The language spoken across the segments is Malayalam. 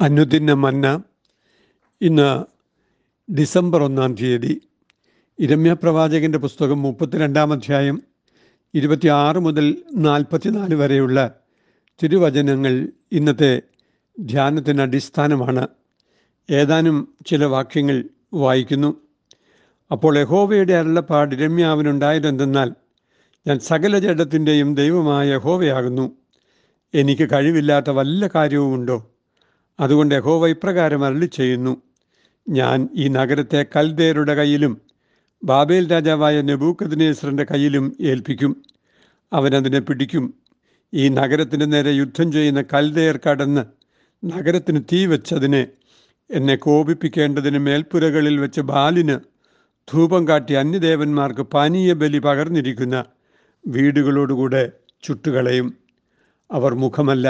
അനുദിന മന്ന ഇന്ന് ഡിസംബർ ഒന്നാം തീയതി. ഇരമ്യ പ്രവാചകന്റെ പുസ്തകം മുപ്പത്തിരണ്ടാം അധ്യായം ഇരുപത്തിയാറ് മുതൽ നാൽപ്പത്തിനാല് വരെയുള്ള തിരുവചനങ്ങൾ ഇന്നത്തെ ധ്യാനത്തിന് അടിസ്ഥാനമാണ്. ഏതാനും ചില വാക്യങ്ങൾ വായിക്കുന്നു. അപ്പോൾ യഹോവയുടെ അരുളപ്പാട് രമ്യാവിനുണ്ടായതെന്തെന്നാൽ ഞാൻ സകല ജഡത്തിന്റെയും ദൈവമായ യഹോവയാകുന്നു. എനിക്ക് കഴിവില്ലാത്ത വല്ല കാര്യവുമുണ്ടോ? അതുകൊണ്ട് യഹോവ ഇപ്രകാരം അരളി ചെയ്യുന്നു ഞാൻ ഈ നഗരത്തെ കൽദേരുടെ കയ്യിലും ബാബേൽ രാജാവായ നെബൂക്കദിനേശ്വരന്റെ കയ്യിലും ഏൽപ്പിക്കും. അവനതിനെ പിടിക്കും. ഈ നഗരത്തിന് നേരെ യുദ്ധം ചെയ്യുന്ന കൽദേർ കടന്ന് നഗരത്തിന് തീ വെച്ചതിനെ എന്നെ കോപിപ്പിക്കേണ്ടതിന് മേൽപ്പുരകളിൽ വെച്ച് ബാലിന് ധൂപം കാട്ടി അന്യദേവന്മാർക്ക് പാനീയ ബലി പകർന്നിരിക്കുന്ന വീടുകളോടുകൂടെ ചുട്ടുകളയും. അവർ മുഖമല്ല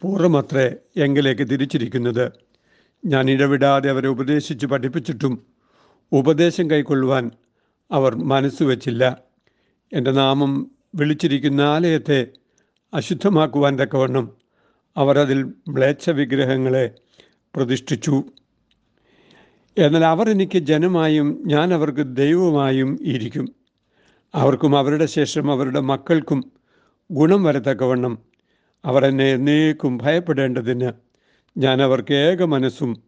പൂർവമത്രേ എങ്കിലേക്ക് തിരിച്ചിരിക്കുന്നത്. ഞാൻ ഇടവിടാതെ അവരെ ഉപദേശിച്ച് പഠിപ്പിച്ചിട്ടും ഉപദേശം കൈക്കൊള്ളുവാൻ അവർ മനസ്സുവെച്ചില്ല എന്റെ നാമം വിളിച്ചിരിക്കുന്ന ആലയത്തെ അശുദ്ധമാക്കുവാൻ തക്കവണ്ണം അവർ അതിൽ മ്ലേച്ഛ വിഗ്രഹങ്ങളെ പ്രതിഷ്ഠിച്ചു. എന്നാൽ അവർ എനിക്ക് ജനമായും ഞാൻ അവർക്ക് ദൈവമായും ഇരിക്കും. അവർക്കും അവരുടെ ശേഷം അവരുടെ മക്കൾക്കും ഗുണം വരത്തക്കവണ്ണം അവർ എന്നെ എന്നേക്കും ഭയപ്പെടേണ്ടതിന് ഞാൻ അവർക്ക് ഏക മനസ്സും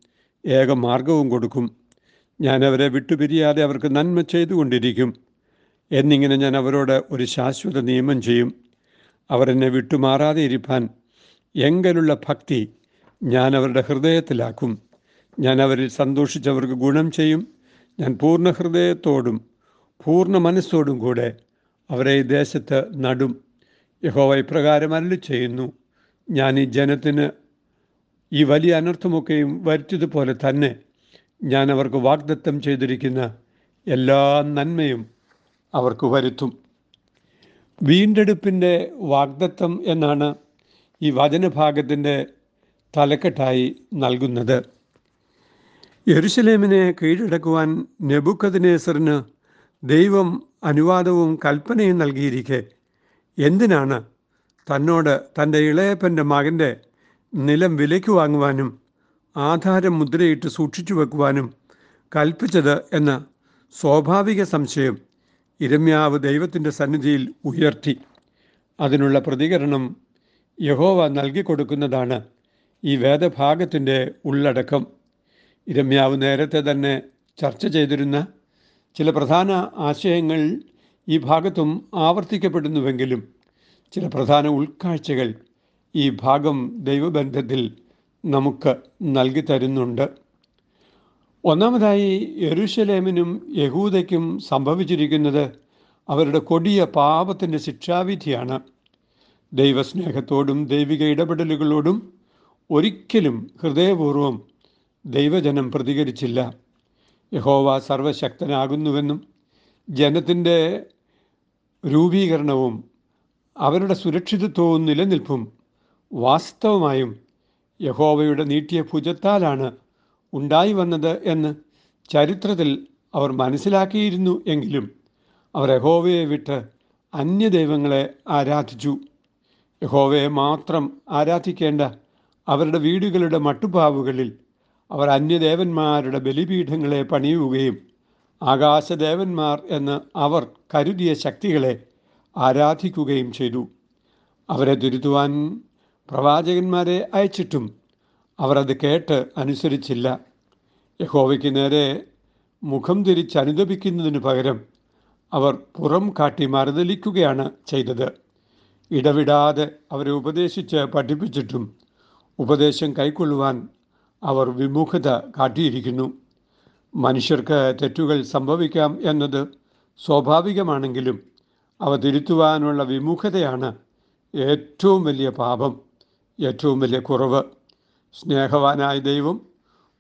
ഏക മാർഗവും കൊടുക്കും. ഞാൻ അവരെ വിട്ടുപിരിയാതെ അവർക്ക് നന്മ ചെയ്തുകൊണ്ടിരിക്കും. എന്നിങ്ങനെ ഞാൻ അവരോട് ഒരു ശാശ്വത നിയമം ചെയ്യും. അവരെന്നെ വിട്ടുമാറാതെ ഇരിപ്പാൻ എങ്കലുള്ള ഭക്തി ഞാൻ അവരുടെ ഹൃദയത്തിലാക്കും. ഞാൻ അവരിൽ സന്തോഷിച്ചവർക്ക് ഗുണം ചെയ്യും. ഞാൻ പൂർണ ഹൃദയത്തോടും പൂർണ മനസ്സോടും കൂടെ അവരെ ഈ ദേശത്ത് നടും. യഹോവ ഇപ്രകാരം അരളി ചെയ്യുന്നു ഞാൻ ഈ ജനത്തിന് ഈ വലിയ അനർത്ഥമൊക്കെയും വരുത്തിയതുപോലെ തന്നെ ഞാൻ അവർക്ക് വാഗ്ദത്തം ചെയ്തിരിക്കുന്ന എല്ലാ നന്മയും അവർക്ക് വരുത്തും. വീണ്ടെടുപ്പിന്റെ വാഗ്ദത്തം എന്നാണ് ഈ വചനഭാഗത്തിന്റെ തലക്കെട്ടായി നൽകുന്നത്. യെരുശലേമിനെ കീഴടക്കുവാൻ നെബുക്കദിനേസറിന് ദൈവം അനുവാദവും കൽപ്പനയും നൽകിയിരിക്കെ. എന്തിനാണ് തന്നോട് തന്റെ ഇളയപ്പന്റെ മകന്റെ നിലം വിലയ്ക്ക് വാങ്ങുവാനും ആധാരം മുദ്രയിട്ട് സൂക്ഷിച്ചു വെക്കുവാനും കൽപ്പിച്ചത് എന്ന സ്വാഭാവിക സംശയം ഇരമ്യാവ് ദൈവത്തിന്റെ സന്നിധിയിൽ ഉയർത്തി. അതിനുള്ള പ്രതികരണം യഹോവ നൽകിക്കൊടുക്കുന്നതാണ് ഈ വേദഭാഗത്തിന്റെ ഉള്ളടക്കം. ഇരമ്യാവ് നേരത്തെ തന്നെ ചർച്ച ചെയ്തിരുന്ന ചില പ്രധാന ആശയങ്ങൾ ഈ ഭാഗത്തും ആവർത്തിക്കപ്പെടുന്നുവെങ്കിലും ചില പ്രധാന ഉൾക്കാഴ്ചകൾ ഈ ഭാഗം ദൈവബന്ധത്തിൽ നമുക്ക് നൽകി തരുന്നുണ്ട്. ഒന്നാമതായി യെരുഷലേമിനും യഹൂദയ്ക്കും സംഭവിച്ചിരിക്കുന്നത് അവരുടെ കൊടിയ പാപത്തിന്റെ ശിക്ഷാവിധിയാണ്. ദൈവസ്നേഹത്തോടും ദൈവിക ഇടപെടലുകളോടും ഒരിക്കലും ഹൃദയപൂർവം ദൈവജനം പ്രതികരിച്ചില്ല. യഹോവ സർവശക്തനാകുന്നുവെന്നും ജനത്തിന്റെ രൂപീകരണവും അവരുടെ സുരക്ഷിതത്വവും നിലനിൽപ്പും വാസ്തവമായും യഹോവയുടെ നീട്ടിയ ഭുജത്താലാണ് ഉണ്ടായി വന്നത് എന്ന് ചരിത്രത്തിൽ അവർ മനസ്സിലാക്കിയിരുന്നു എങ്കിലും അവർ യഹോവയെ വിട്ട് അന്യദൈവങ്ങളെ ആരാധിച്ചു. യഹോവയെ മാത്രം ആരാധിക്കേണ്ട അവരുടെ വീടുകളുടെ മട്ടുപാവുകളിൽ അവർ അന്യദേവന്മാരുടെ ബലിപീഠങ്ങളെ പണിയുകയും ആകാശദേവന്മാർ എന്ന് അവർ കരുതിയ ശക്തികളെ ആരാധിക്കുകയും ചെയ്തു. അവരെ തിരുത്തുവാൻ പ്രവാചകന്മാരെ അയച്ചിട്ടും അവർ അത് കേട്ട് അനുസരിച്ചില്ല. യഹോവയ്ക്ക് നേരെ മുഖം തിരിച്ച് അനുദപിക്കുന്നതിന് പകരം അവർ പുറം കാട്ടി മറുതലിക്കുകയാണ് ചെയ്തത്. ഇടവിടാതെ അവരെ ഉപദേശിച്ച് പഠിപ്പിച്ചിട്ടും ഉപദേശം കൈക്കൊള്ളുവാൻ അവർ വിമുഖത കാട്ടിയിരിക്കുന്നു. മനുഷ്യർക്ക് തെറ്റുകൾ സംഭവിക്കാം എന്നത് സ്വാഭാവികമാണെങ്കിലും അവ തിരുത്തുവാനുള്ള വിമുഖതയാണ് ഏറ്റവും വലിയ പാപം ഏറ്റവും വലിയ കുറവ്. സ്നേഹവാനായ ദൈവം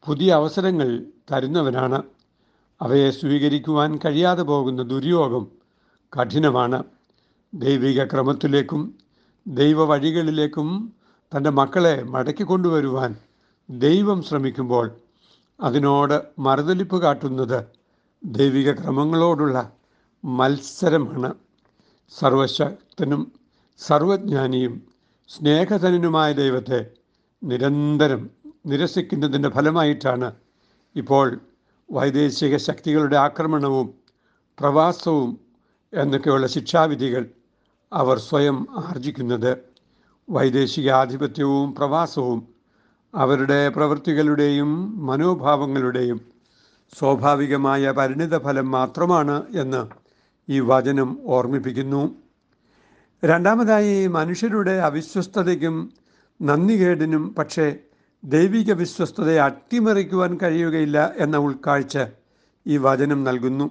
പുതിയ അവസരങ്ങൾ തരുന്നവനാണ്. അവയെ സ്വീകരിക്കുവാൻ കഴിയാതെ പോകുന്ന ദുര്യോഗം കഠിനമാണ്. ദൈവിക ക്രമത്തിലേക്കും ദൈവ വഴികളിലേക്കും തന്റെ മക്കളെ മടക്കി കൊണ്ടുവരുവാൻ ദൈവം ശ്രമിക്കുമ്പോൾ അതിനോട് മറുതലിപ്പ് കാട്ടുന്നത് ദൈവിക ക്രമങ്ങളോടുള്ള മത്സരമാണ്. സർവശക്തനും സർവജ്ഞാനിയും സ്നേഹധനനുമായ ദൈവത്തെ നിരന്തരം നിരസിക്കുന്നതിന്റെ ഫലമായിട്ടാണ് ഇപ്പോൾ വൈദേശിക ശക്തികളുടെ ആക്രമണവും പ്രവാസവും എന്നൊക്കെയുള്ള ശിക്ഷാവിധികൾ അവർ സ്വയം ആർജിക്കുന്നത്. വൈദേശിക ആധിപത്യവും പ്രവാസവും അവരുടെ പ്രവൃത്തികളുടെയും മനോഭാവങ്ങളുടെയും സ്വാഭാവികമായ പരിണിതഫലം മാത്രമാണ് എന്ന് ഈ വചനം ഓർമ്മിപ്പിക്കുന്നു. രണ്ടാമതായി മനുഷ്യരുടെ അവിശ്വസ്തതയ്ക്കും നന്ദികേടിനും പക്ഷേ ദൈവിക വിശ്വസ്തതയെ അട്ടിമറിക്കുവാൻ കഴിയുകയില്ല എന്ന ഉൾക്കാഴ്ച ഈ വചനം നൽകുന്നു.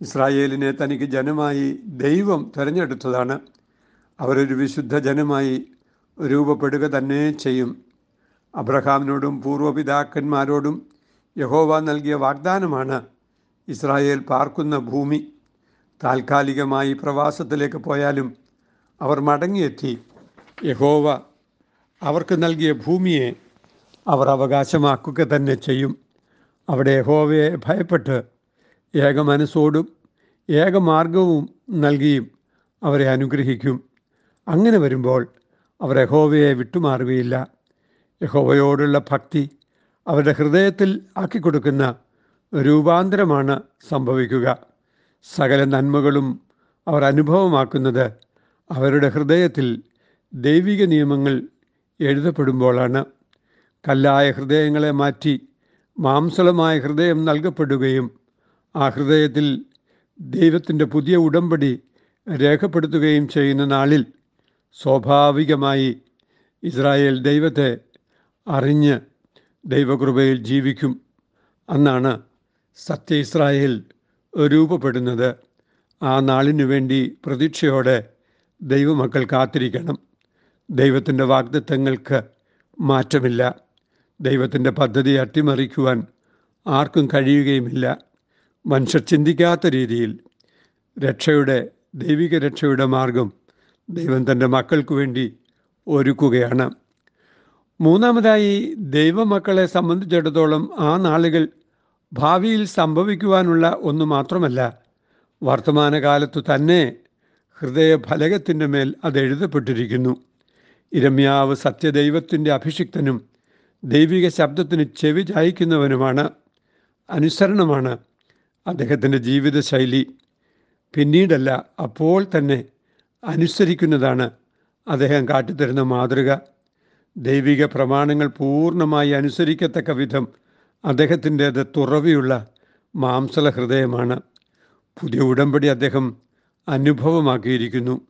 ഇസ്രായേലിനെ തനിക്ക് ജനമായി ദൈവം തിരഞ്ഞെടുത്തതാണ്. അവരൊരു വിശുദ്ധ ജനമായി രൂപപ്പെടുക തന്നെ ചെയ്യും. അബ്രഹാമിനോടും പൂർവപിതാക്കന്മാരോടും യഹോവ നൽകിയ വാഗ്ദാനമാണ് ഇസ്രായേൽ പാർക്കുന്ന ഭൂമി. താൽക്കാലികമായി പ്രവാസത്തിലേക്ക് പോയാലും അവർ മടങ്ങിയെത്തി. യഹോവ അവർക്ക് നൽകിയ ഭൂമിയെ അവർ അവകാശമാക്കുക തന്നെ ചെയ്യും. അവിടെ യഹോവയെ ഭയപ്പെട്ട് ഏക മനസ്സോടും ഏകമാർഗവും നൽകിയും അവരെ അനുഗ്രഹിക്കും. അങ്ങനെ വരുമ്പോൾ അവർ യഹോവയെ വിട്ടുമാറുകയില്ല. യഹോവയോടുള്ള ഭക്തി അവരുടെ ഹൃദയത്തിൽ ആക്കിക്കൊടുക്കുന്ന രൂപാന്തരമാണ് സംഭവിക്കുക. സകല നന്മകളും അവർ അനുഭവമാക്കുന്നത് അവരുടെ ഹൃദയത്തിൽ ദൈവിക നിയമങ്ങൾ എഴുതപ്പെടുമ്പോഴാണ്. കല്ലായ ഹൃദയങ്ങളെ മാറ്റി മാംസളമായ ഹൃദയം നൽകപ്പെടുകയും ആ ഹൃദയത്തിൽ ദൈവത്തിന്റെ പുതിയ ഉടമ്പടി രേഖപ്പെടുത്തുകയും ചെയ്യുന്ന നാളിൽ സ്വാഭാവികമായി ഇസ്രായേൽ ദൈവത്തെ അറിഞ്ഞ് ദൈവകൃപയിൽ ജീവിക്കും. അന്നാണ് സത്യ ഇസ്രായേൽ രൂപപ്പെടുന്നത്. ആ നാളിനു വേണ്ടി പ്രതീക്ഷയോടെ ദൈവമക്കൾ കാത്തിരിക്കണം. ദൈവത്തിന്റെ വാഗ്ദത്തങ്ങൾക്ക് മാറ്റമില്ല. ദൈവത്തിന്റെ പദ്ധതി അട്ടിമറിക്കുവാൻ ആർക്കും കഴിയുകയുമില്ല. മനുഷ്യർ ചിന്തിക്കാത്ത രീതിയിൽ രക്ഷയുടെ ദൈവിക രക്ഷയുടെ മാർഗം ദൈവം തന്റെ മക്കൾക്ക് വേണ്ടി ഒരുക്കുകയാണ്. മൂന്നാമതായി ദൈവമക്കളെ സംബന്ധിച്ചിടത്തോളം ആ നാളുകൾ ഭാവിയിൽ സംഭവിക്കുവാനുള്ള ഒന്ന് മാത്രമല്ല. വർത്തമാനകാലത്തു തന്നെ ഹൃദയഫലകത്തിന്റെ മേൽ അത് എഴുതപ്പെട്ടിരിക്കുന്നു. ഇരമ്യാവ് സത്യദൈവത്തിന്റെ അഭിഷിക്തനും ദൈവിക ശബ്ദത്തിന് ചെവി ചായ്ക്കുന്നവനുമാണ്. അനുസരണമാണ് അദ്ദേഹത്തിന്റെ ജീവിതശൈലി. പിന്നീടല്ല അപ്പോൾ തന്നെ അനുസരിക്കുന്നതാണ് അദ്ദേഹം കാട്ടിത്തരുന്ന മാതൃക. ദൈവിക പ്രമാണങ്ങൾ പൂർണമായി അനുസരിക്കത്തക്ക വിധം അദ്ദേഹത്തിന്റേത് തുറവിയുള്ള മാംസല ഹൃദയമാണ് പുതിയ ഉടമ്പടി അദ്ദേഹം അനുഭവമാക്കിയിരിക്കുന്നു.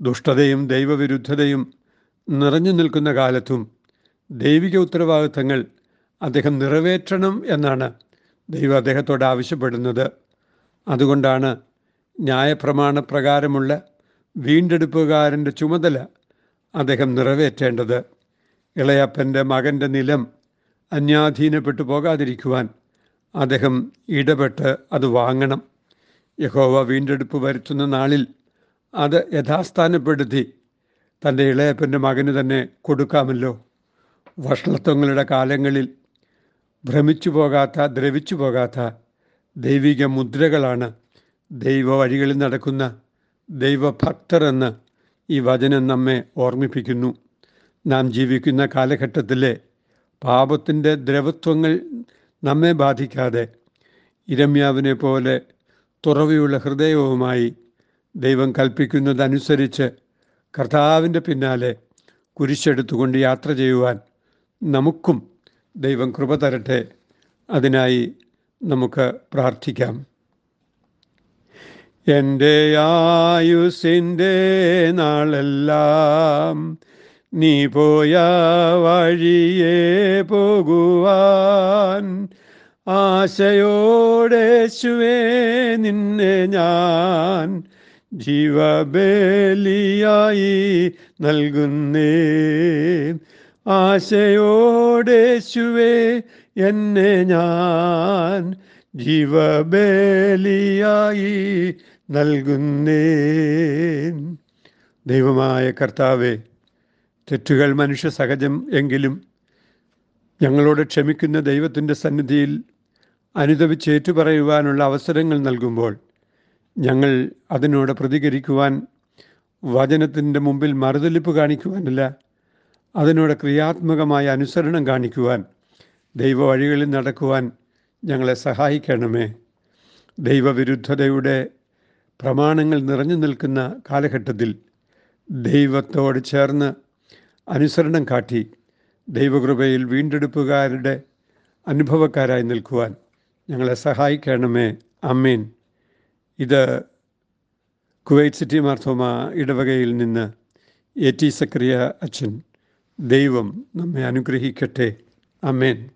ദുഷ്ടതയും ദൈവവിരുദ്ധതയും നിറഞ്ഞു നിൽക്കുന്ന കാലത്തും ദൈവിക ഉത്തരവാദിത്തങ്ങൾ അദ്ദേഹം നിറവേറ്റണം എന്നാണ് ദൈവം അദ്ദേഹത്തോട് ആവശ്യപ്പെടുന്നത്. അതുകൊണ്ടാണ് ന്യായപ്രമാണ പ്രകാരമുള്ള വീണ്ടെടുപ്പുകാരന്റെ ചുമതല അദ്ദേഹം നിറവേറ്റേണ്ടത്. ഇളയപ്പന്റെ മകന്റെ നിലം അന്യാധീനപ്പെട്ടു പോകാതിരിക്കുവാൻ അദ്ദേഹം ഇടപെട്ട് അത് വാങ്ങണം. യഹോവ വീണ്ടെടുപ്പ് വരുത്തുന്ന നാളിൽ അത് യഥാസ്ഥാനപ്പെടുത്തി തന്റെ ഇളയപ്പന്റെ മകന് തന്നെ കൊടുക്കാമല്ലോ. വഷളത്വങ്ങളുടെ കാലങ്ങളിൽ ഭ്രമിച്ചു പോകാത്ത ദ്രവിച്ചു പോകാത്ത ദൈവിക മുദ്രകളാണ് ദൈവ വഴികളിൽ നടക്കുന്ന ദൈവഭക്തർ എന്ന് ഈ വചനം നമ്മെ ഓർമ്മിപ്പിക്കുന്നു. നാം ജീവിക്കുന്ന കാലഘട്ടത്തിലെ പാപത്തിന്റെ ദ്രവത്വങ്ങൾ നമ്മെ ബാധിക്കാതെ ഇരമ്യാവിനെ പോലെ തുറവിയുള്ള ഹൃദയവുമായി ദൈവം കൽപ്പിക്കുന്നതനുസരിച്ച് കർത്താവിന്റെ പിന്നാലെ കുരിശെടുത്തുകൊണ്ട് യാത്ര ചെയ്യുവാൻ നമുക്കും ദൈവം കൃപ തരട്ടെ. അതിനായി നമുക്ക് പ്രാർത്ഥിക്കാം. എന്റെ ആയുസിന്റെ നാളെല്ലാം നീ പോയ വഴിയേ പോകുവാൻ ആശയോടെ ആശയോടേശുവേ നിന്നെ ഞാൻ ജീവബലിയായി നൽകുന്നേ. ആശയോടേശുവേ എന്നെ ഞാൻ ജീവബേലിയായി നൽകുന്നേ. ദൈവമായ കർത്താവെ തെറ്റുകൾ മനുഷ്യ സഹജം എങ്കിലും ഞങ്ങളോട് ക്ഷമിക്കുന്ന ദൈവത്തിന്റെ സന്നിധിയിൽ അനുദപിച്ച് പറയുവാനുള്ള അവസരങ്ങൾ നൽകുമ്പോൾ ഞങ്ങൾ അതിനോട് പ്രതികരിക്കുവാൻ വചനത്തിന്റെ മുമ്പിൽ മറുതലിപ്പ് കാണിക്കുവാനല്ല അതിനോട് ക്രിയാത്മകമായ അനുസരണം കാണിക്കുവാൻ ദൈവ വഴികളിൽ നടക്കുവാൻ ഞങ്ങളെ സഹായിക്കണമേ. ദൈവവിരുദ്ധതയുടെ പ്രമാണങ്ങൾ നിറഞ്ഞു നിൽക്കുന്ന കാലഘട്ടത്തിൽ ദൈവത്തോട് ചേർന്ന് അനുസരണം കാട്ടി ദൈവകൃപയിൽ വീണ്ടെടുപ്പുകാരുടെ അനുഭവക്കാരായി നിൽക്കുവാൻ ഞങ്ങളെ സഹായിക്കണമേ. അമ്മീൻ ഇത് കുവൈറ്റ് സിറ്റി മാർത്തോമ ഇടവകയിൽ നിന്ന് എ ടി സക്രിയ അച്ഛൻ ദൈവം നമ്മെ അനുഗ്രഹിക്കട്ടെ. അമ്മേൻ